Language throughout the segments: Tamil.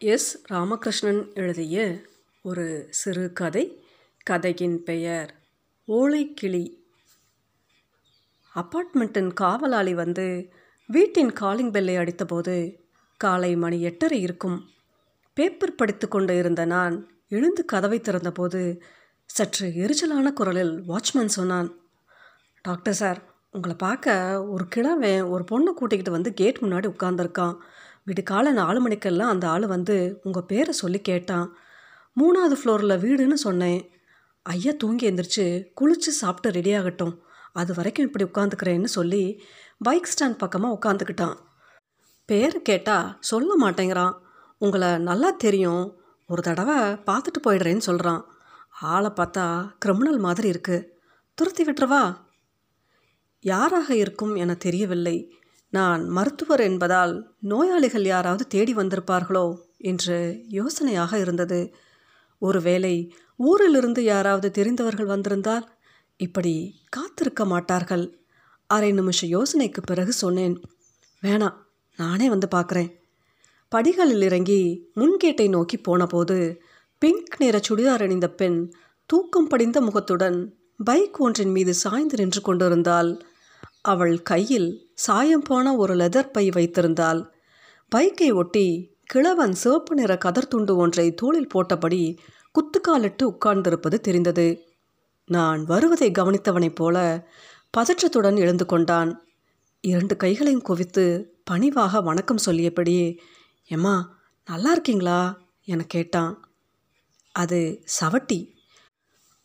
எஸ். ராமகிருஷ்ணன் எழுதிய ஒரு சிறுகதை கதையின் பெயர் ஓலைக்கிளி. அப்பார்ட்மெண்ட்டின் காவலாளி வந்து வீட்டின் காலிங் பெல்லை அடித்தபோது காலை மணி எட்டரை இருக்கும். பேப்பர் படித்து கொண்டு இருந்த நான் எழுந்து கதவை திறந்தபோது சற்று எரிச்சலான குரலில் வாட்ச்மேன் சொன்னான் டாக்டர் சார் உங்களை பார்க்க ஒரு கிழவன் ஒரு பொண்ணை கூட்டிக்கிட்டு வந்து கேட் முன்னாடி உட்காந்துருக்கான் விடுக்கால நாலு மணிக்கெல்லாம் அந்த ஆள் வந்து உங்கள் பேரை சொல்லி கேட்டான். மூணாவது ஃப்ளோரில் வீடுன்னு சொன்னேன். ஐயா தூங்கி எந்திரிச்சு குளித்து சாப்பிட்டு ரெடி ஆகட்டும். அது வரைக்கும் இப்படி உட்காந்துக்கிறேன்னு சொல்லி பைக் ஸ்டாண்ட் பக்கமாக உட்காந்துக்கிட்டான். பேர் கேட்டால் சொல்ல மாட்டேங்கிறான். உங்களை நல்லா தெரியும். ஒரு தடவை பார்த்துட்டு போயிடுறேன்னு சொல்கிறான் ஆளை பார்த்தா கிரிமினல் மாதிரி இருக்குது துரத்தி விட்டுறவா யாராக இருக்கும் என தெரியவில்லை. நான் மருத்துவர் என்பதால் நோயாளிகள் யாராவது தேடி வந்திருப்பார்களோ என்று யோசனையாக இருந்தது. ஒருவேளை ஊரிலிருந்து யாராவது தெரிந்தவர்கள் வந்திருந்தால் இப்படி காத்திருக்க மாட்டார்கள். அரை நிமிஷ யோசனைக்கு பிறகு சொன்னேன் வேணாம் நானே வந்து பார்க்குறேன். படிகளில் இறங்கி முன்கேட்டை நோக்கி போனபோது பிங்க் நிற சுடிதார் அணிந்த பெண் தூக்கம் படிந்த முகத்துடன் பைக் ஒன்றின் மீது சாய்ந்து நின்று கொண்டிருந்தால் அவள் கையில் சாயம் போன ஒரு லெதர் பை வைத்திருந்தாள். பைக்கை ஒட்டி கிழவன் சிவப்பு நிற கதர் துண்டு ஒன்றை தோளில் போட்டபடி குத்துக்காலிட்டு உட்கார்ந்திருப்பது தெரிந்தது. நான் வருவதை கவனித்தவனைப் போல பதற்றத்துடன் எழுந்து கொண்டான். இரண்டு கைகளையும் குவித்து பணிவாக வணக்கம் சொல்லியபடியே எம்மா நல்லா இருக்கீங்களா? என கேட்டான். அது சவட்டி.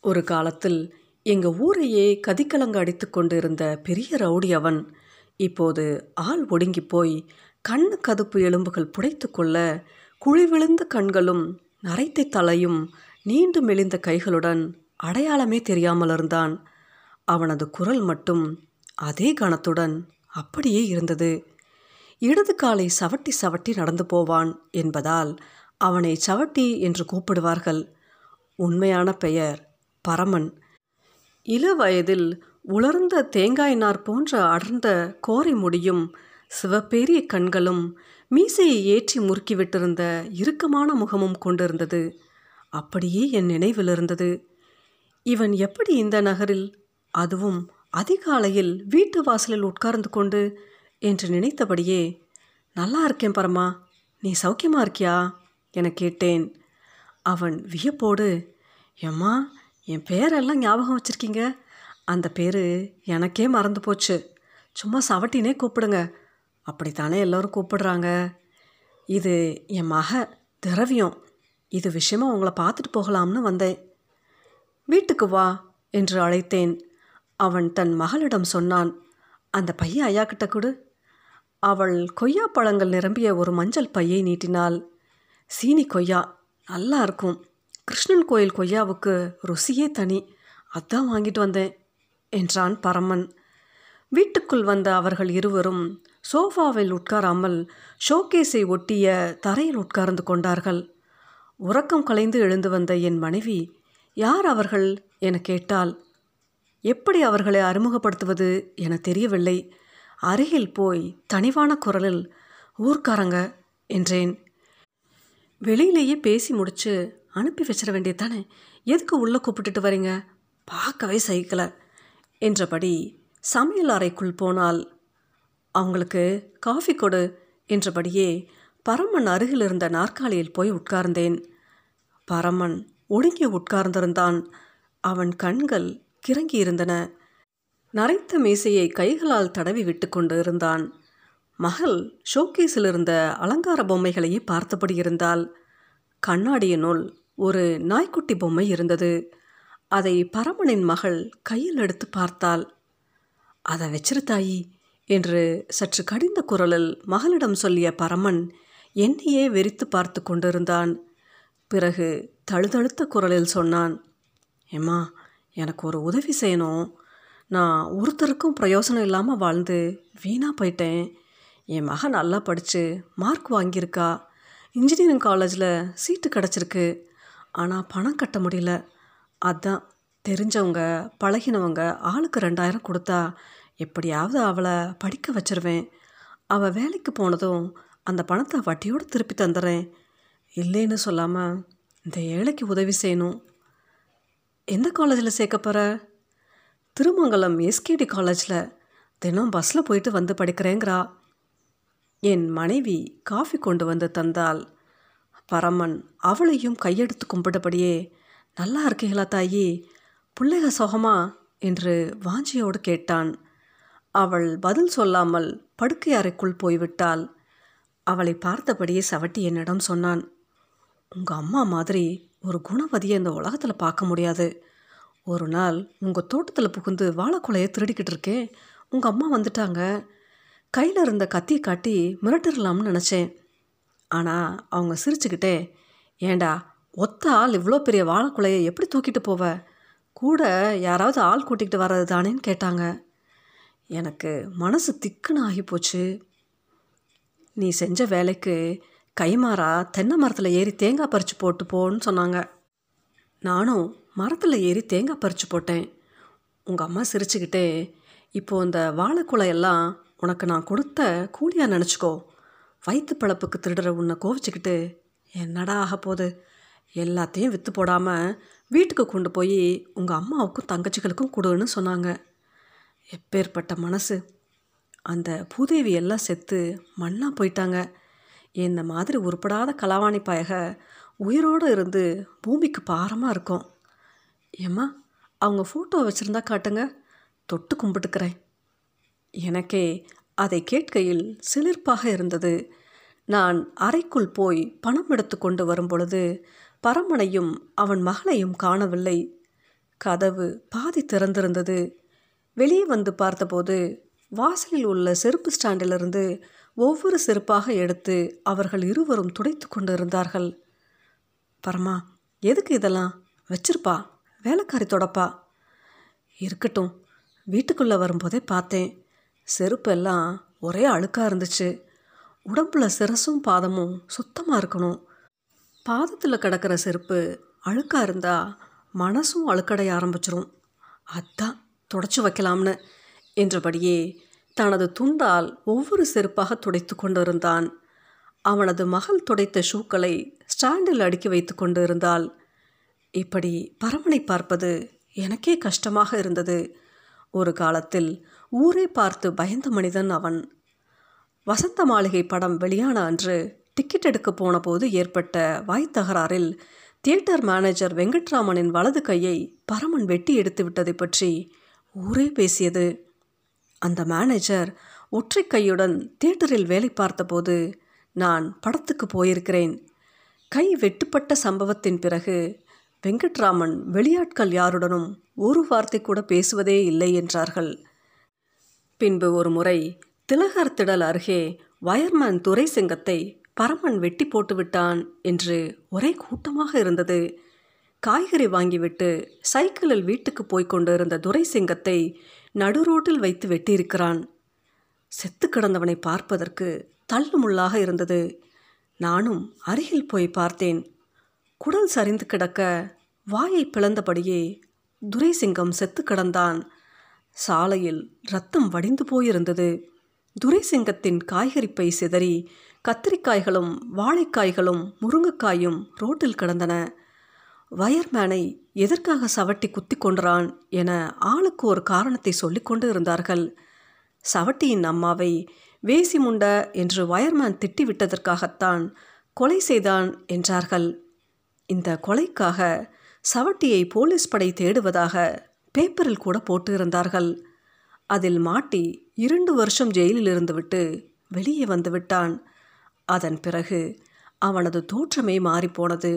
ஒரு காலத்தில் எங்கள் ஊரையே கதிக்கலங்க அடித்து கொண்டு இருந்த பெரிய ரவுடி அவன் இப்போது ஆள் ஒடுங்கி போய் கண்ணு கதுப்பு எலும்புகள் புடைத்து கொள்ள குழி விழுந்த கண்களும் நரைத்தை தலையும் நீண்டு மெலிந்த கைகளுடன் அடையாளமே தெரியாமல் இருந்தான். அவனது குரல் மட்டும் அதே கணத்துடன் அப்படியே இருந்தது. இடது காலை சவட்டி சவட்டி நடந்து போவான் என்பதால் அவனை சவட்டி என்று கூப்பிடுவார்கள். உண்மையான பெயர் பரமன். இள வயதில் உலர்ந்த தேங்காய் நார் போன்ற அடர்ந்த கோரை முடியும். சிவப்பேரிய கண்களும் மீசையை ஏற்றி முறுக்கிவிட்டிருந்த இறுக்கமான முகமும் கொண்டிருந்தது. அப்படியே என் நினைவில் இருந்தது. இவன் எப்படி இந்த நகரில் அதுவும் அதிகாலையில் வீட்டு வாசலில் உட்கார்ந்து கொண்டு என்று நினைத்தபடியே நல்லா இருக்கேன் பரமா நீ சௌக்கியமா இருக்கியா? என கேட்டேன். அவன் வியப்போடு எம்மா என் பேரெல்லாம் ஞாபகம் வச்சுருக்கீங்க. அந்த பேர் எனக்கே மறந்து போச்சு. சும்மா சவட்டினே கூப்பிடுங்க. அப்படித்தானே எல்லோரும் கூப்பிடுறாங்க. இது என் மக திரவியம். இது விஷயமா உங்களை பார்த்துட்டு போகலாம்னு வந்தேன். வீட்டுக்கு வா என்று அழைத்தேன். அவன் தன் மகளிடம் சொன்னான். அந்த பையன் ஐயா கிட்ட கொடு. அவள் கொய்யா பழங்கள் நிரம்பிய ஒரு மஞ்சள் பையை நீட்டினாள். சீனி கொய்யா நல்லா இருக்கும். கிருஷ்ணன் கோயில் கொய்யாவுக்கு ருசியே தனி. அதான் வாங்கிட்டு வந்தேன். என்றான் பரமன். வீட்டுக்குள் வந்த அவர்கள் இருவரும் சோஃபாவில் உட்காராமல் ஷோகேஸை ஒட்டிய தரையில் உட்கார்ந்து கொண்டார்கள். உறக்கம் கலைந்து எழுந்து வந்த என் மனைவி யார் அவர்கள்? என கேட்டால் எப்படி அவர்களை அறிமுகப்படுத்துவது என தெரியவில்லை. அருகில் போய் தனிவான குரலில் ஊர்க்காரங்க என்றேன். வெளியிலேயே பேசி முடிச்சு அனுப்பி வச்சிட வேண்டியதானே எதுக்கு உள்ளே கூப்பிட்டுட்டு வரீங்க? பார்க்கவே சகிக்கலை. என்றபடி சமையல் அறைக்குள் போனால் அவங்களுக்கு காஃபி கொடு என்றபடியே பரமன் அருகில் இருந்த நாற்காலியில் போய் உட்கார்ந்தேன். பரமன் ஒடுங்கி உட்கார்ந்திருந்தான். அவன் கண்கள் கிறங்கி இருந்தன நரைத்த மீசையை கைகளால் தடவி விட்டு கொண்டு இருந்தான் மகள் ஷோகேஸில் இருந்த அலங்கார பொம்மைகளையே பார்த்தபடி இருந்தால் கண்ணாடியினுள் ஒரு நாய்க்குட்டி பொம்மை இருந்தது. அதை பரமனின் மகள் கையில் எடுத்து பார்த்தாள். அதை வச்சிரு தாயி என்று சற்று கடிந்த குரலில் மகளிடம் சொல்லிய பரமன் என்னையே வெறித்து பார்த்து கொண்டிருந்தான். பிறகு தழுதழுத்த குரலில் சொன்னான் ஏம்மா எனக்கு ஒரு உதவி செய்யணும். நான் ஒருத்தருக்கும் பிரயோசனம் இல்லாமல் வாழ்ந்து வீணாக போயிட்டேன். என் மகன் நல்லா படித்து மார்க் வாங்கியிருக்கா. இன்ஜினியரிங் காலேஜில் சீட்டு கிடச்சிருக்கு. ஆனால் பணம் கட்ட முடியல. அதான் தெரிஞ்சவங்க பழகினவங்க ஆளுக்கு ரெண்டாயிரம் கொடுத்தா எப்படியாவது அவளை படிக்க வச்சிருவேன். அவள் வேலைக்கு போனதும் அந்த பணத்தை வட்டியோடு திருப்பி தந்துடுறேன் இல்லைன்னு சொல்லாமல் இந்த ஏழைக்கு உதவி செய்யணும். எந்த காலேஜில் சேர்க்க போகிற திருமங்கலம் எஸ்கேடி காலேஜில் தினம் பஸ்ஸில் போயிட்டு வந்து படிக்கிறேங்கிறா. என் மனைவி காஃபி கொண்டு வந்து தந்தால் பரமன் அவளையும் கையெடுத்து கும்பிட்டபடியே நல்லா இருக்கீங்களா தாயி. பிள்ளைக சுகமா? என்று வாஞ்சியோடு கேட்டான். அவள் பதில் சொல்லாமல் படுக்கை அறைக்குள் போய்விட்டாள். அவளை பார்த்தபடியே சவட்டி என்னிடம் சொன்னான். உங்கள் அம்மா மாதிரி ஒரு குணவதியை இந்த உலகத்தில் பார்க்க முடியாது. ஒரு நாள் உங்கள் தோட்டத்தில் புகுந்து வாழைக்குலையை திருடிக்கிட்டு இருக்கேன். உங்கள் அம்மா வந்துட்டாங்க. கையில் இருந்த கத்தியை காட்டி மிரட்டிடலாம்னு நினச்சேன். ஆனால் அவங்க சிரிச்சுக்கிட்டே ஏண்டா ஒத்த ஆள் இவ்வளோ பெரிய வாழைக்குலையை எப்படி தூக்கிட்டு போவ? கூட யாராவது ஆள் கூட்டிகிட்டு வர்றது தானேன்னு கேட்டாங்க. எனக்கு மனசு திக்குன்னு ஆகி போச்சு. நீ செஞ்ச வேலைக்கு கைமாறா தென்னை மரத்தில் ஏறி தேங்காய் பறித்து போட்டு போன்னு சொன்னாங்க. நானும் மரத்தில் ஏறி தேங்காய் பறித்து போட்டேன். உங்கள் அம்மா சிரிச்சுக்கிட்டே இப்போது இந்த வாழைக்குலையெல்லாம் உனக்கு நான் கொடுத்த கூலியாக நினச்சிக்கோ. வயிற்று பிழப்புக்கு திருடுற உன்னை கோவிச்சுக்கிட்டு என்னடா ஆக போகுது? எல்லாத்தையும் விற்று போடாமல் வீட்டுக்கு கொண்டு போய் உங்கள் அம்மாவுக்கும் தங்கச்சிகளுக்கும் கொடுன்னு சொன்னாங்க. எப்பேற்பட்ட மனசு. அந்த பூதேவி எல்லாம் செத்து மண்ணாக போயிட்டாங்க. இந்த மாதிரி உருப்படாத கலாவாணி பயக உயிரோடு இருந்து பூமிக்கு பாரமாக இருக்கும். ஏம்மா அவங்க ஃபோட்டோ வச்சுருந்தா காட்டுங்க. தொட்டு கும்பிட்டுக்கிறேன். எனக்கே அதை கேட்கையில் சிலிர்ப்பாக இருந்தது. நான் அறைக்குள் போய் பணம் எடுத்து கொண்டு வரும் பொழுது பரமனையும் அவன் மகளையும் காணவில்லை. கதவு பாதி திறந்திருந்தது. வெளியே வந்து பார்த்தபோது வாசலில் உள்ள செருப்பு ஸ்டாண்டிலிருந்து ஒவ்வொரு செருப்பாக எடுத்து அவர்கள் இருவரும் துடைத்து கொண்டு இருந்தார்கள் பரமா எதுக்கு இதெல்லாம்? வச்சிருப்பா வேலைக்காரி தொடப்பா. இருக்கட்டும் வீட்டுக்குள்ளே வரும்போதே பார்த்தேன். செருப்பெல்லாம் ஒரே அழுக்காக இருந்துச்சு. உடம்புல சிரசும் பாதமும் சுத்தமாக இருக்கணும். பாதத்தில் கிடக்கிற செருப்பு அழுக்காக இருந்தால் மனசும் அழுக்கடைய ஆரம்பிச்சிரும். அதான் தொடச்சி வைக்கலாம்னு என்றபடியே தனது துண்டால் ஒவ்வொரு செருப்பாக துடைத்து கொண்டிருந்தான். அவனது மகள் துடைத்த ஷூக்களை ஸ்டாண்டில் அடுக்கி வைத்து கொண்டு இருந்தால் இப்படி பரமனை பார்ப்பது எனக்கே கஷ்டமாக இருந்தது. ஒரு காலத்தில் ஊரை பார்த்து பயந்த மனிதன் அவன். வசந்த மாளிகை படம் வெளியான அன்று டிக்கெட் எடுக்க போன போது ஏற்பட்ட வாய் தகராறில் தியேட்டர் மேனேஜர் வெங்கட்ராமனின் வலது கையை பரமன் வெட்டி எடுத்து விட்டதை பற்றி ஊரே பேசியது. அந்த மேனேஜர் ஒற்றை கையுடன் தியேட்டரில் வேலை பார்த்தபோது நான் படத்துக்கு போயிருக்கிறேன். கை வெட்டுப்பட்ட சம்பவத்தின் பிறகு வெங்கட்ராமன் வெளியாட்கள் யாருடனும் ஒரு வார்த்தை கூட பேசுவதே இல்லை என்றார்கள். பின்பு ஒரு முறை திலகர் திடல் அருகே வயர்மேன் துரை சிங்கத்தை பரமன் வெட்டி போட்டு விட்டான் என்று ஒரே கூட்டமாக இருந்தது. காய்கறி வாங்கிவிட்டு சைக்கிளில் வீட்டுக்கு போய்க் கொண்டிருந்த துரை சிங்கத்தை நடுரோட்டில் வைத்து வெட்டியிருக்கிறான். செத்து கிடந்தவனை பார்ப்பதற்கு தள்ளுமுள்ளாக இருந்தது. நானும் அருகில் போய் பார்த்தேன். குடல் சரிந்து கிடக்க வாயை பிளந்தபடியே துரைசிங்கம் செத்து கிடந்தான். சாலையில் ரத்தம் வடிந்து போயிருந்தது. துரைசிங்கத்தின் காய்கறிப்பை சிதறி கத்திரிக்காய்களும் வாழைக்காய்களும் முருங்கைக்காயும் ரோட்டில் கிடந்தன. வயர்மேனை எதற்காக சவட்டி குத்தி கொன்றான் என ஆளுக்கு ஒரு காரணத்தை சொல்லிக்கொண்டு இருந்தார்கள் சவட்டியின் அம்மாவை வேசி முண்ட என்று வயர்மேன் திட்டிவிட்டதற்காகத்தான் கொலை செய்தான் என்றார்கள். இந்த கொலைக்காக சவட்டியை போலீஸ் படை தேடுவதாக பேப்பரில் கூட போட்டு இருந்தார்கள் அதில் மாட்டி இரண்டு வருஷம் ஜெயிலில் இருந்துவிட்டு வெளியே வந்து விட்டான். அதன் பிறகு அவனது தோற்றமே மாறிப்போனது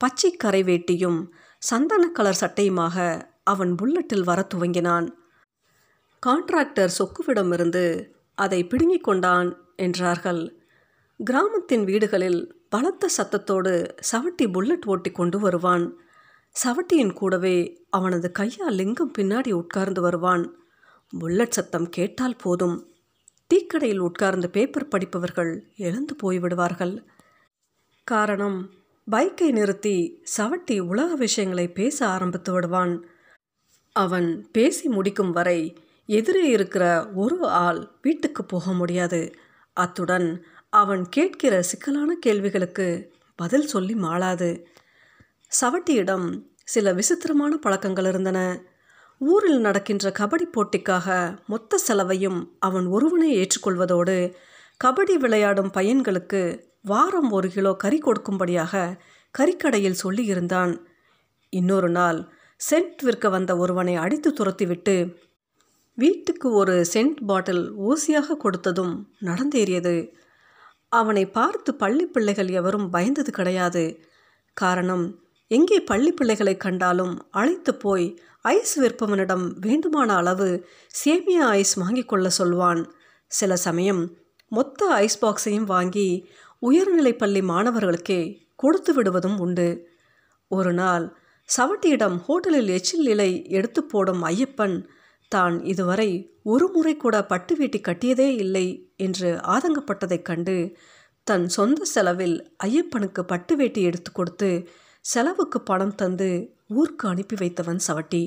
பச்சை கரை வேட்டியும் சந்தன கலர் சட்டையுமாக அவன் புல்லட்டில் வர துவங்கினான். கான்ட்ராக்டர் சொக்குவிடமிருந்து அதை பிடுங்கிக் கொண்டான் என்றார்கள். கிராமத்தின் வீடுகளில் பலத்த சத்தத்தோடு சவட்டி புல்லட் ஓட்டி கொண்டு வருவான். சவட்டியின் கூடவே அவனது கையால் லிங்கம் பின்னாடி உட்கார்ந்து வருவான். புல்லட் சத்தம் கேட்டால் போதும். டீக்கடையில் உட்கார்ந்து பேப்பர் படிப்பவர்கள் எழுந்து போய்விடுவார்கள். காரணம் பைக்கை நிறுத்தி சவட்டி உலக விஷயங்களை பேச ஆரம்பித்து விடுவான். அவன் பேசி முடிக்கும் வரை எதிரே இருக்கிற ஒரு ஆள் வீட்டுக்கு போக முடியாது. அத்துடன் அவன் கேட்கிற சிக்கலான கேள்விகளுக்கு பதில் சொல்லி மாளாது. சவட்டியிடம் சில விசித்திரமான பழக்கங்கள் இருந்தன. ஊரில் நடக்கின்ற கபடி போட்டிக்காக மொத்த செலவையும் அவன் ஒருவனே ஏற்றுக்கொள்வதோடு கபடி விளையாடும் பையன்களுக்கு வாரம் ஒரு கிலோ கறி கொடுக்கும்படியாக கறிக்கடையில் சொல்லியிருந்தான். இன்னொரு நாள் சென்ட் விற்க வந்த ஒருவனை அடித்து துரத்திவிட்டு வீட்டுக்கு ஒரு சென்ட் பாட்டில் ஊசியாக கொடுத்ததும் நடந்தேறியது. அவனை பார்த்து பள்ளி பிள்ளைகள் எவரும் பயந்தது கிடையாது. காரணம் எங்கே பள்ளி பிள்ளைகளை கண்டாலும் அழைத்து போய் ஐஸ் விற்பவனிடம் வேண்டுமான அளவு சேமியா ஐஸ் வாங்கிக் கொள்ள சொல்வான். சில சமயம் மொத்த ஐஸ் பாக்ஸையும் வாங்கி உயர்நிலைப் பள்ளி மாணவர்களுக்கே கொடுத்து விடுவதும் உண்டு. ஒரு நாள் சவட்டியிடம் ஹோட்டலில் எச்சில் இலை எடுத்து போடும் ஐயப்பன் தான் இதுவரை ஒரு முறை கூட பட்டு வேட்டி கட்டியதே இல்லை என்று ஆதங்கப்பட்டதைக் கண்டு தன் சொந்த செலவில் ஐயப்பனுக்கு பட்டு வேட்டி எடுத்து கொடுத்து செலவுக்கு பணம் தந்து ஊருக்கு அனுப்பி வைத்தவன் சவட்டி.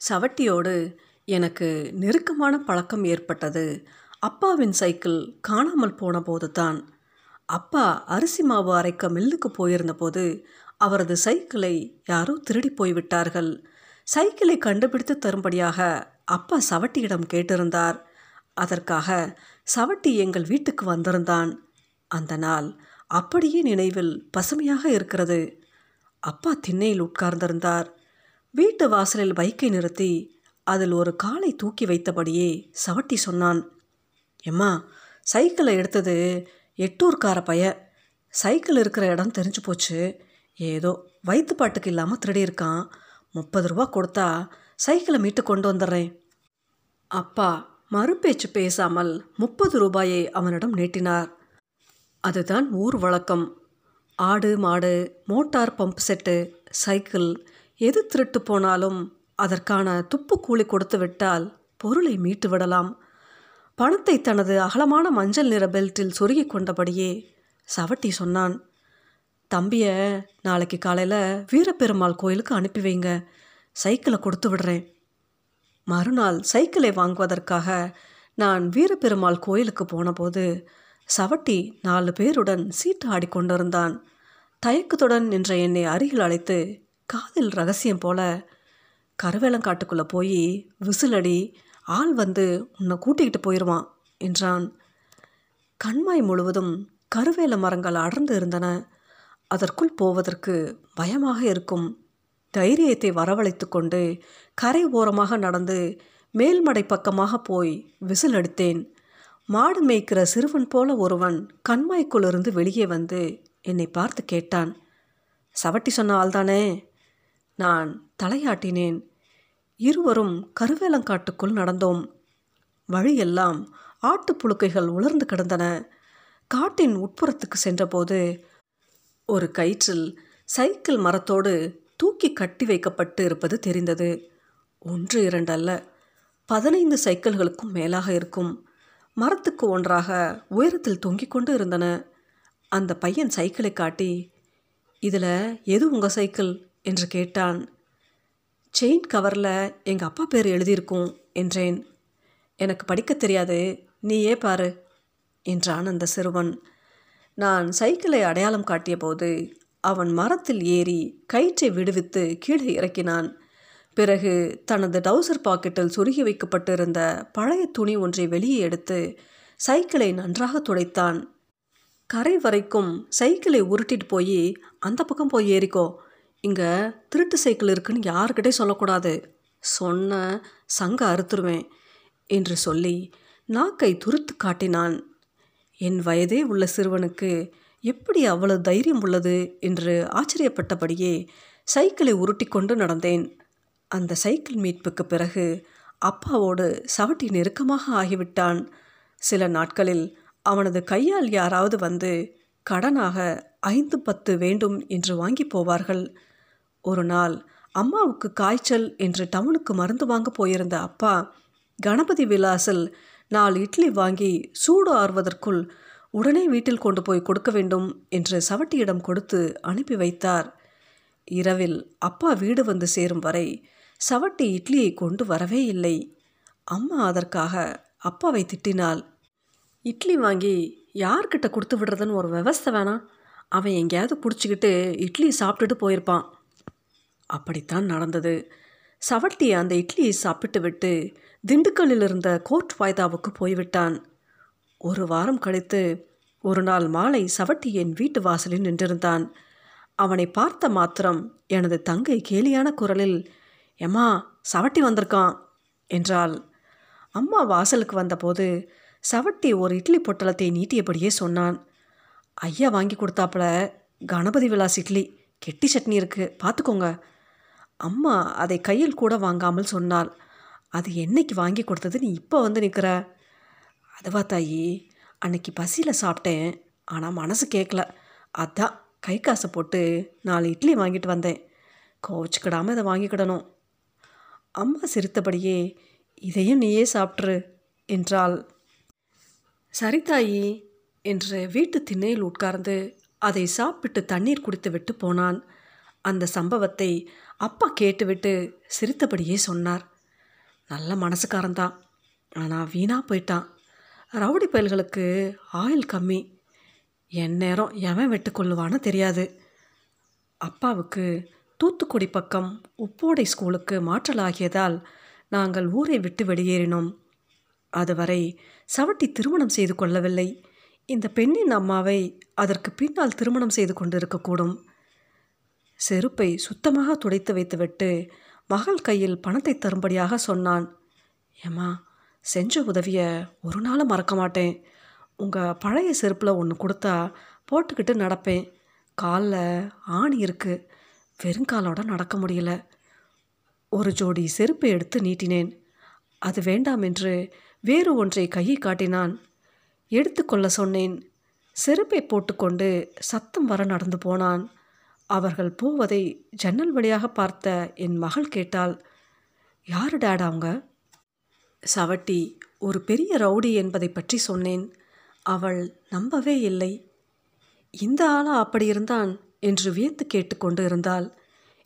சவட்டியோடு எனக்கு நெருக்கமான பழக்கம் ஏற்பட்டது. அப்பாவின் சைக்கிள் காணாமல் போன போது தான் அப்பா அரிசி மாவு அரைக்க மில்லுக்கு போயிருந்தபோது அவரது சைக்கிளை யாரோ திருடி போய்விட்டார்கள். சைக்கிளை கண்டுபிடித்து தரும்படியாக அப்பா சவட்டியிடம் கேட்டிருந்தார். அதற்காக சவட்டி எங்கள் வீட்டுக்கு வந்திருந்தான். அந்த நாள் அப்படியே நினைவில் பசுமையாக இருக்கிறது. அப்பா திண்ணையில் உட்கார்ந்திருந்தார். வீட்டு வாசலில் பைக்கை நிறுத்தி அதில் ஒரு காலை தூக்கி வைத்தபடியே சவட்டி சொன்னான். எம்மா சைக்கிளை எடுத்தது எட்டூர்கார பைய. சைக்கிள் இருக்கிற இடம் தெரிஞ்சு போச்சு. ஏதோ வயிற்று பாட்டுக்கு இல்லாமல் திருடியிருக்கான். முப்பது ரூபா கொடுத்தா சைக்கிளை மீட்டு கொண்டு வந்துடுறேன். அப்பா மறுபேச்சு பேசாமல் முப்பது ரூபாயை அவனிடம் நீட்டினார். அதுதான் ஊர் வழக்கம். ஆடு மாடு மோட்டார் பம்ப் செட்டு சைக்கிள் எது திருட்டு போனாலும் அதற்கான துப்பு கூலி கொடுத்து விட்டால் பொருளை மீட்டு விடலாம். பணத்தை தனது அகலமான மஞ்சள் நிற பெல்ட்டில் சொருகி கொண்டபடியே சவட்டி சொன்னான். தம்பியை நாளைக்கு காலையில் வீரப்பெருமாள் கோயிலுக்கு அனுப்பி வைங்க. சைக்கிளை கொடுத்து விடுறேன். மறுநாள் சைக்கிளை வாங்குவதற்காக நான் வீரப்பெருமாள் கோயிலுக்கு போனபோது சவட்டி நாலு பேருடன் சீட்டு ஆடிக்கொண்டிருந்தான் தயக்கத்துடன் நின்ற என்னை அருகில் அழைத்து காதில் ரகசியம் போல கருவேலங்காட்டுக்குள்ளே போய் விசிலடி ஆள் வந்து உன்னை கூட்டிக்கிட்டு போயிடுவான் என்றான். கண்மாய் முழுவதும் கருவேல மரங்கள் அடர்ந்து இருந்தன. அதற்குள் போவதற்கு பயமாக இருக்கும் தைரியத்தை வரவழைத்து கொண்டு கரை ஓரமாக நடந்து மேல்மடை பக்கமாக போய் விசில் அடித்தேன் மாடு மேய்க்கிற சிறுவன் போல ஒருவன் கண்மாய்க்குள்ளிருந்து வெளியே வந்து என்னை பார்த்து கேட்டான். சவட்டி சொன்ன ஆள்தானே? நான் தலையாட்டினேன். இருவரும் கருவேலங்காட்டுக்குள் நடந்தோம். வழியெல்லாம் ஆட்டுப்புழுக்கைகள் உலர்ந்து கிடந்தன. காட்டின் உட்புறத்துக்கு சென்றபோது ஒரு கயிற்றில் சைக்கிள் மரத்தோடு தூக்கி கட்டி வைக்கப்பட்டு இருப்பது தெரிந்தது. ஒன்று இரண்டு அல்ல பதினைந்து சைக்கிள்களுக்கும் மேலாக இருக்கும். மரத்துக்கு ஒன்றாக உயரத்தில் தொங்கிக் கொண்டு இருந்தன. அந்த பையன் சைக்கிளை காட்டி இதில் எது உங்கள் சைக்கிள்? என்று கேட்டான். செயின் கவரில் எங்கள் அப்பா பேர் எழுதியிருக்கும் என்றேன். எனக்கு படிக்க தெரியாது நீயே பாரு என்றான் அந்த சிறுவன். நான் சைக்கிளை அடையாளம் காட்டியபோது அவன் மரத்தில் ஏறி கயிற்றை விடுவித்து கீழே இறக்கினான். பிறகு தனது டவுசர் பாக்கெட்டில் சுருகி வைக்கப்பட்டிருந்த பழைய துணி ஒன்றை வெளியே எடுத்து சைக்கிளை நன்றாக துடைத்தான். கரை வரைக்கும் சைக்கிளை உருட்டிட்டு போய் அந்த பக்கம் போய் ஏறிக்கோ. இங்கே திருட்டு சைக்கிள் இருக்குன்னு யாருக்கிட்டே சொல்லக்கூடாது. சொன்ன சங்க அறுத்துருவேன் என்று சொல்லி நாக்கை துருத்து காட்டினான். என் வயதே உள்ள சிறுவனுக்கு எப்படி அவ்வளவு தைரியம் உள்ளது? என்று ஆச்சரியப்பட்டபடியே சைக்கிளை உருட்டி கொண்டு நடந்தேன். அந்த சைக்கிள் மீட்புக்கு பிறகு அப்பாவோடு சவட்டி நெருக்கமாக ஆகிவிட்டான். சில நாட்களில் அவனது கையால் யாராவது வந்து கடனாக ஐந்து பத்து வேண்டும் என்று வாங்கி போவார்கள். ஒரு நாள் அம்மாவுக்கு காய்ச்சல் என்று டவுனுக்கு மருந்து வாங்க போயிருந்த அப்பா கணபதி விலாசில் நாலு இட்லி வாங்கி சூடு ஆறுவதற்குள் உடனே வீட்டில் கொண்டு போய் கொடுக்க வேண்டும் என்று சவட்டியிடம் கொடுத்து அனுப்பி வைத்தார். இரவில் அப்பா வீடு வந்து சேரும் வரை சவட்டி இட்லியை கொண்டு வரவே இல்லை. அம்மா அதற்காக அப்பாவை திட்டினாள். இட்லி வாங்கி யார்கிட்ட கொடுத்து விடுறதுன்னு ஒரு விவஸ்தை வேணாம் அவன் எங்கேயாவது பிடிச்சிக்கிட்டு இட்லி சாப்பிட்டுட்டு போயிருப்பான். அப்படித்தான் நடந்தது. சவட்டி அந்த இட்லியை சாப்பிட்டு விட்டு திண்டுக்கல்லில் இருந்த கோர்ட் வாய்தாவுக்கு போய்விட்டான். ஒரு வாரம் கழித்து ஒரு நாள் மாலை சவட்டி என் வீட்டு வாசலில் நின்றிருந்தான். அவனை பார்த்த மாத்திரம் எனது தங்கை கேலியான குரலில் எம்மா சவட்டி வந்திருக்கான் என்றாள். அம்மா வாசலுக்கு வந்தபோது சவட்டி ஒரு இட்லி பொட்டலத்தை நீட்டியபடியே சொன்னான். ஐயா வாங்கி கொடுத்தாப்புல கணபதி விலாஸ் இட்லி கெட்டி சட்னி இருக்குது பார்த்துக்கோங்க அம்மா அதை கையில் கூட வாங்காமல் சொன்னாள். அது என்னைக்கு வாங்கி கொடுத்தது நீ இப்போ வந்து நிற்கிற அதுவா தாயி அன்னைக்கு பசியில் சாப்பிட்டேன் ஆனால் மனசு கேட்கல அதான் கை காசை போட்டு நாலு இட்லி வாங்கிட்டு வந்தேன். கோவிச்சுக்கிடாமல் இதை வாங்கிக்கிடணும். அம்மா சிரித்தபடியே இதையும் நீயே சாப்பிட்ரு என்றாள். சரி தாயி என்று வீட்டு திண்ணையில் உட்கார்ந்து அதை சாப்பிட்டு தண்ணீர் குடித்து விட்டு போனான். அந்த சம்பவத்தை அப்பா கேட்டுவிட்டு சிரித்தபடியே சொன்னார். நல்ல மனசுக்காரன்தான். ஆனால் வீணாக போயிட்டான். ரவுடி பயல்களுக்கு ஆயில் கம்மி. என் நேரம் எவன் வெட்டுக்கொள்ளுவான்னு தெரியாது. அப்பாவுக்கு தூத்துக்குடி பக்கம் உப்போடை ஸ்கூலுக்கு மாற்றலாகியதால் நாங்கள் ஊரை விட்டு வெளியேறினோம். அதுவரை சவட்டி திருமணம் செய்து கொள்ளவில்லை. இந்த பெண்ணின் அம்மாவை அதற்கு பின்னால் திருமணம் செய்து கொண்டிருக்கக்கூடும் செருப்பை சுத்தமாக துடைத்து வைத்துவிட்டு மகள் கையில் பணத்தை தரும்படியாக சொன்னான். ஏம்மா செஞ்ச உதவியை ஒரு நாளும் மறக்க மாட்டேன். உங்கள் பழைய செருப்பில் ஒன்று கொடுத்தா போட்டுக்கிட்டு நடப்பேன். காலில் ஆணி இருக்குது வெறுங்காலோட நடக்க முடியல. ஒரு ஜோடி செருப்பை எடுத்து நீட்டினேன். அது வேண்டாம் என்று வேறு ஒன்றை கையை காட்டினான். எடுத்துக்கொள்ள சொன்னேன். செருப்பை போட்டுக்கொண்டு சத்தம் வர நடந்து போனான். அவர்கள் போவதை ஜன்னல் வழியாக பார்த்த என் மகள் கேட்டாள் யார் டேட் அவங்க? சவட்டி ஒரு பெரிய ரவுடி என்பதை பற்றி சொன்னேன். அவள் நம்பவே இல்லை. இந்த ஆளா அப்படி இருந்தான்? என்று வியந்து கேட்டுக்கொண்டு இருந்தாள்.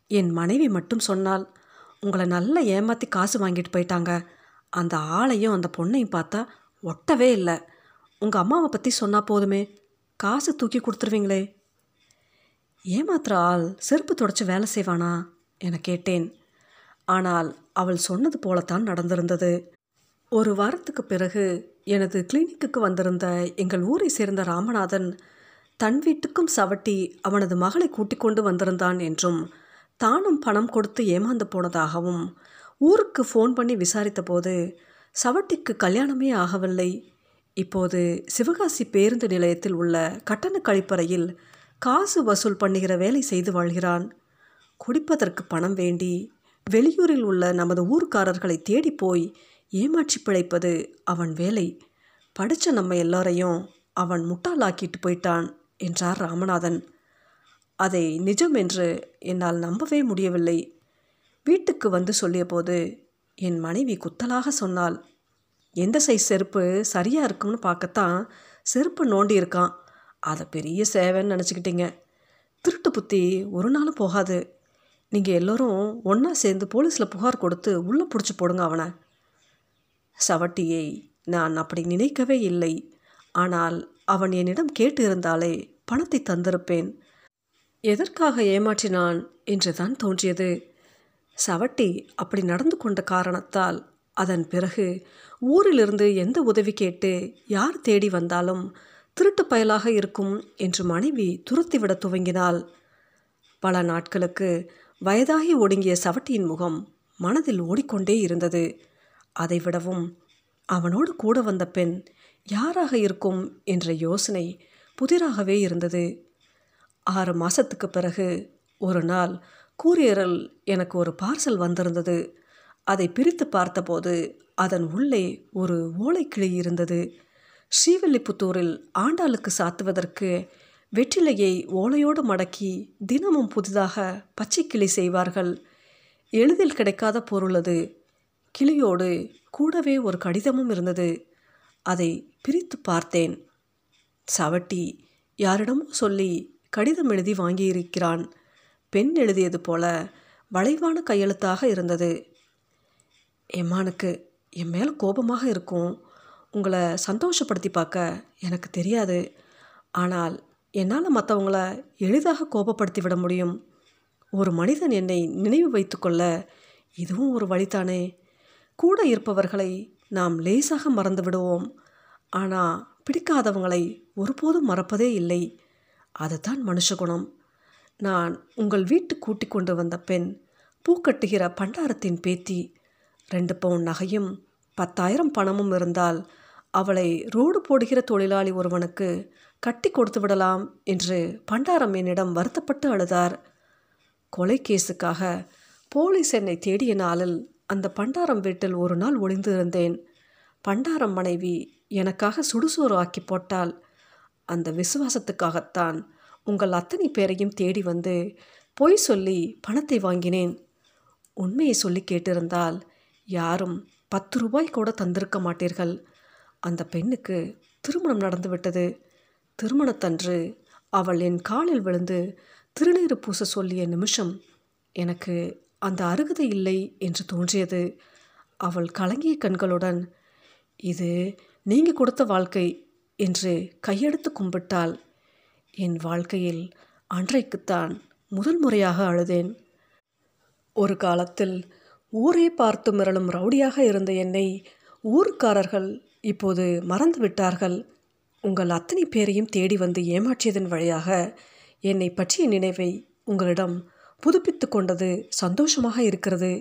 என் மனைவி மட்டும் சொன்னால் உங்களை நல்லா ஏமாற்றி காசு வாங்கிட்டு போயிட்டாங்க. அந்த ஆளையும் அந்த பொண்ணையும் பார்த்தா ஒட்டவே இல்லை. உங்கள் அம்மாவை பற்றி சொன்னால் போதுமே. காசு தூக்கி கொடுத்துருவீங்களே. ஏமாத்துற ஆள் செருப்பு தொடச்சி வேலை செய்வானா? என கேட்டேன். ஆனால் அவள் சொன்னது போலத்தான் நடந்திருந்தது. ஒரு வாரத்துக்கு பிறகு எனது கிளினிக்குக்கு வந்திருந்த எங்கள் ஊரை சேர்ந்த ராமநாதன் தன் வீட்டுக்கும் சவட்டி அவனது மகளை கூட்டிக் கொண்டு வந்திருந்தான் என்றும் தானும் பணம் கொடுத்து ஏமாந்து போனதாகவும் ஊருக்கு ஃபோன் பண்ணி விசாரித்தபோது சவட்டிக்கு கல்யாணமே ஆகவில்லை. இப்போது சிவகாசி பேருந்து நிலையத்தில் உள்ள கட்டண கழிப்பறையில் காசு வசூல் பண்ணுகிற வேலை செய்து வாழ்கிறான். குடிப்பதற்கு பணம் வேண்டி வெளியூரில் உள்ள நமது ஊர்க்காரர்களை தேடி போய் ஏமாற்றி பிழைப்பது அவன் வேலை. படித்த நம்ம எல்லாரையும் அவன் முட்டாளாக்கிட்டு போயிட்டான். என்றார் ராமநாதன். அதை நிஜம் என்று என்னால் நம்பவே முடியவில்லை. வீட்டுக்கு வந்து சொல்லியபோது என் மனைவி குத்தலாக சொன்னாள். எந்த சைஸ் செருப்பு? சரியாக இருக்கும்னு பார்க்கத்தான் செருப்பு நோண்டி இருக்கான். அதை பெரிய சேவைன்னு நினச்சிக்கிட்டீங்க. திருட்டு புத்தி ஒரு நாளும் போகாது. நீங்கள் எல்லோரும் ஒன்றா சேர்ந்து போலீஸில் புகார் கொடுத்து உள்ளே பிடிச்சி போடுங்க அவனை. சவட்டியை நான் அப்படி நினைக்கவே இல்லை. ஆனால் அவன் என்னிடம் கேட்டு இருந்தாலே பணத்தை தந்திருப்பேன். எதற்காக ஏமாற்றினான் என்று தான் தோன்றியது. சவட்டி அப்படி நடந்து கொண்ட காரணத்தால் அதன் பிறகு ஊரிலிருந்து எந்த உதவி கேட்டு யார் தேடி வந்தாலும் திருட்டு பயலாக இருக்கும் என்று மனைவி துரத்திவிட துவங்கினாள். பல நாட்களுக்கு வயதாகி ஒடுங்கிய சவட்டியின் முகம் மனதில் ஓடிக்கொண்டே இருந்தது. அதைவிடவும் அவனோடு கூட வந்த பெண் யாராக இருக்கும் என்ற யோசனை புதிராகவே இருந்தது. ஆறு மாதத்துக்கு பிறகு ஒரு நாள் கூரியரில் எனக்கு ஒரு பார்சல் வந்திருந்தது. அதை பிரித்து பார்த்தபோது அதன் உள்ளே ஒரு ஓலைக்கிளி இருந்தது. ஸ்ரீவில்லிபுத்தூரில் ஆண்டாளுக்கு சாத்துவதற்கு வெற்றிலையை ஓலையோடு மடக்கி தினமும் புதிதாக பச்சை கிளி செய்வார்கள். எளிதில் கிடைக்காத பொருள் அது. கிளியோடு கூடவே ஒரு கடிதமும் இருந்தது. அதை பிரித்து பார்த்தேன். சவட்டி யாரிடமோ சொல்லி கடிதம் எழுதி வாங்கியிருக்கிறான். பெண் எழுதியது போல வளைவான கையெழுத்தாக இருந்தது. எம்மானுக்கு என் மேல் கோபமாக இருக்கும். உங்களை சந்தோஷப்படுத்தி பார்க்க எனக்கு தெரியாது. ஆனால் என்னால் மற்றவங்கள எளிதாக கோபப்படுத்தி விட முடியும். ஒரு மனிதன் என்னை நினைவு வைத்துக்கொள்ள இதுவும் ஒரு வழிதானே? கூட இருப்பவர்களை நாம் லேசாக மறந்து விடுவோம். ஆனால் பிடிக்காதவங்களை ஒருபோதும் மறப்பதே இல்லை. அதுதான் மனுஷகுணம் நான் உங்கள் வீட்டு கூட்டிக் கொண்டு வந்த பெண் பூக்கட்டுகிற பண்டாரத்தின் பேத்தி. ரெண்டு பவுன் நகையும் பத்தாயிரம் பணமும் இருந்தால் அவளை ரோடு போடுகிற தொழிலாளி ஒருவனுக்கு கட்டி கொடுத்து விடலாம் என்று பண்டாரம் என்னிடம் வருத்தப்பட்டு அழுதார். கொலை கேஸுக்காக போலீஸ் என்னை தேடிய நாளில் அந்த பண்டாரம் வீட்டில் ஒரு நாள் ஒளிந்து இருந்தேன் பண்டாரம் மனைவி எனக்காக சுடுசோறு ஆக்கி போட்டால் அந்த விசுவாசத்துக்காகத்தான் உங்கள் அத்தனை பேரையும் தேடி வந்து பொய் சொல்லி பணத்தை வாங்கினேன். உண்மையை சொல்லி கேட்டிருந்தால் யாரும் பத்து ரூபாய் கூட தந்திருக்க மாட்டீர்கள். அந்த பெண்ணுக்கு திருமணம் நடந்துவிட்டது. திருமணத்தன்று அவள் என் காலில் விழுந்து திருநீறு பூச சொல்லிய நிமிஷம் எனக்கு அந்த அருகதை இல்லை என்று தோன்றியது. அவள் கலங்கிய கண்களுடன் இது நீங்கள் கொடுத்த வாழ்க்கை என்று கையெடுத்து கும்பிட்டாள் என் வாழ்க்கையில் அன்றைக்குத்தான் முதல் முறையாக அழுதேன். ஒரு காலத்தில் ஊரே பார்த்து மிரளும் ரவுடியாக இருந்த என்னை ஊருக்காரர்கள் இப்போது மறந்து விட்டார்கள் உங்கள் அத்தனை பேரையும் தேடி வந்து ஏமாற்றியதன் வழியாக என்னை பற்றிய நினைவை உங்களிடம் புதுப்பித்து கொண்டது சந்தோஷமாக இருக்கிறது.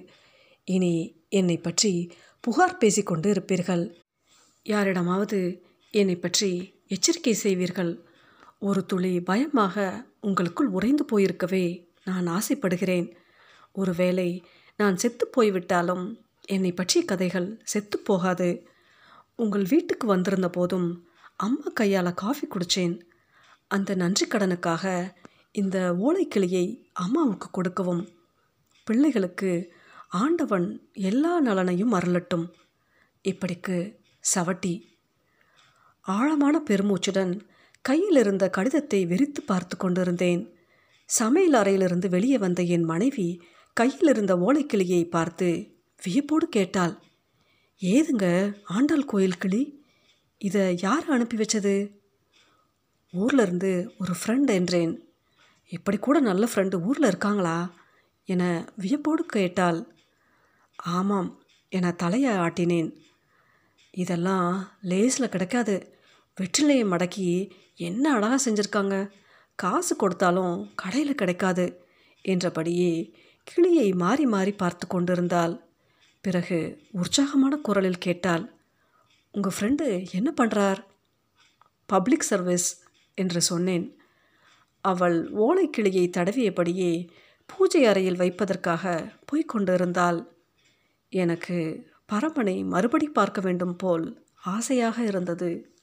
இனி என்னை பற்றி புகார் பேசிக்கொண்டு இருப்பீர்கள். யாரிடமாவது என்னை பற்றி எச்சரிக்கை செய்வீர்கள்? ஒரு துளி பயமாக உங்களுக்குள் உறைந்து போயிருக்கவே நான் ஆசைப்படுகிறேன். ஒருவேளை நான் செத்து போய்விட்டாலும் என்னை பற்றிய கதைகள் செத்து போகாது. உங்கள் வீட்டுக்கு வந்திருந்த போதும் அம்மா கையால் காஃபி குடித்தேன் அந்த நன்றி கடனுக்காக இந்த ஓலைக்கிளியை அம்மாவுக்கு கொடுக்கவும். பிள்ளைகளுக்கு ஆண்டவன் எல்லா நலனையும் அருளட்டும். இப்படிக்கு சவட்டி. ஆழமான பெருமூச்சுடன் கையில் இருந்த கடிதத்தை வெறித்து பார்த்து கொண்டிருந்தேன். சமையல் அறையிலிருந்து வெளியே வந்த என் மனைவி கையில் இருந்த ஓலைக்கிளியை பார்த்து வியப்போடு கேட்டாள் ஏதுங்க ஆண்டாள் கோயில் கிளி? இதை யார் அனுப்பி வச்சது? ஊரில் இருந்து ஒரு ஃப்ரெண்ட் என்றேன். இப்படி கூட நல்ல ஃப்ரெண்டு ஊரில் இருக்காங்களா? என வியப்போடு கேட்டாள். ஆமாம் என தலையை ஆட்டினேன். இதெல்லாம் லேஸில் கிடைக்காது. வெற்றிலையை மடக்கி என்ன அழகாக செஞ்சுருக்காங்க. காசு கொடுத்தாலும் கடையில் கிடைக்காது என்றபடியே கிளியை மாறி மாறி பார்த்து கொண்டிருந்தாள். பிறகு உற்சாகமான குரலில் கேட்டாள். உங்கள் ஃப்ரெண்டு என்ன பண்ணுறார் பப்ளிக் சர்வீஸ் என்று சொன்னேன். அவள் ஓலைக்கிளியை தடவியபடியே பூஜை அறையில் வைப்பதற்காக போய்க்கொண்டிருந்தாள் எனக்கு பரமனை மறுபடி பார்க்க வேண்டும் போல் ஆசையாக இருந்தது.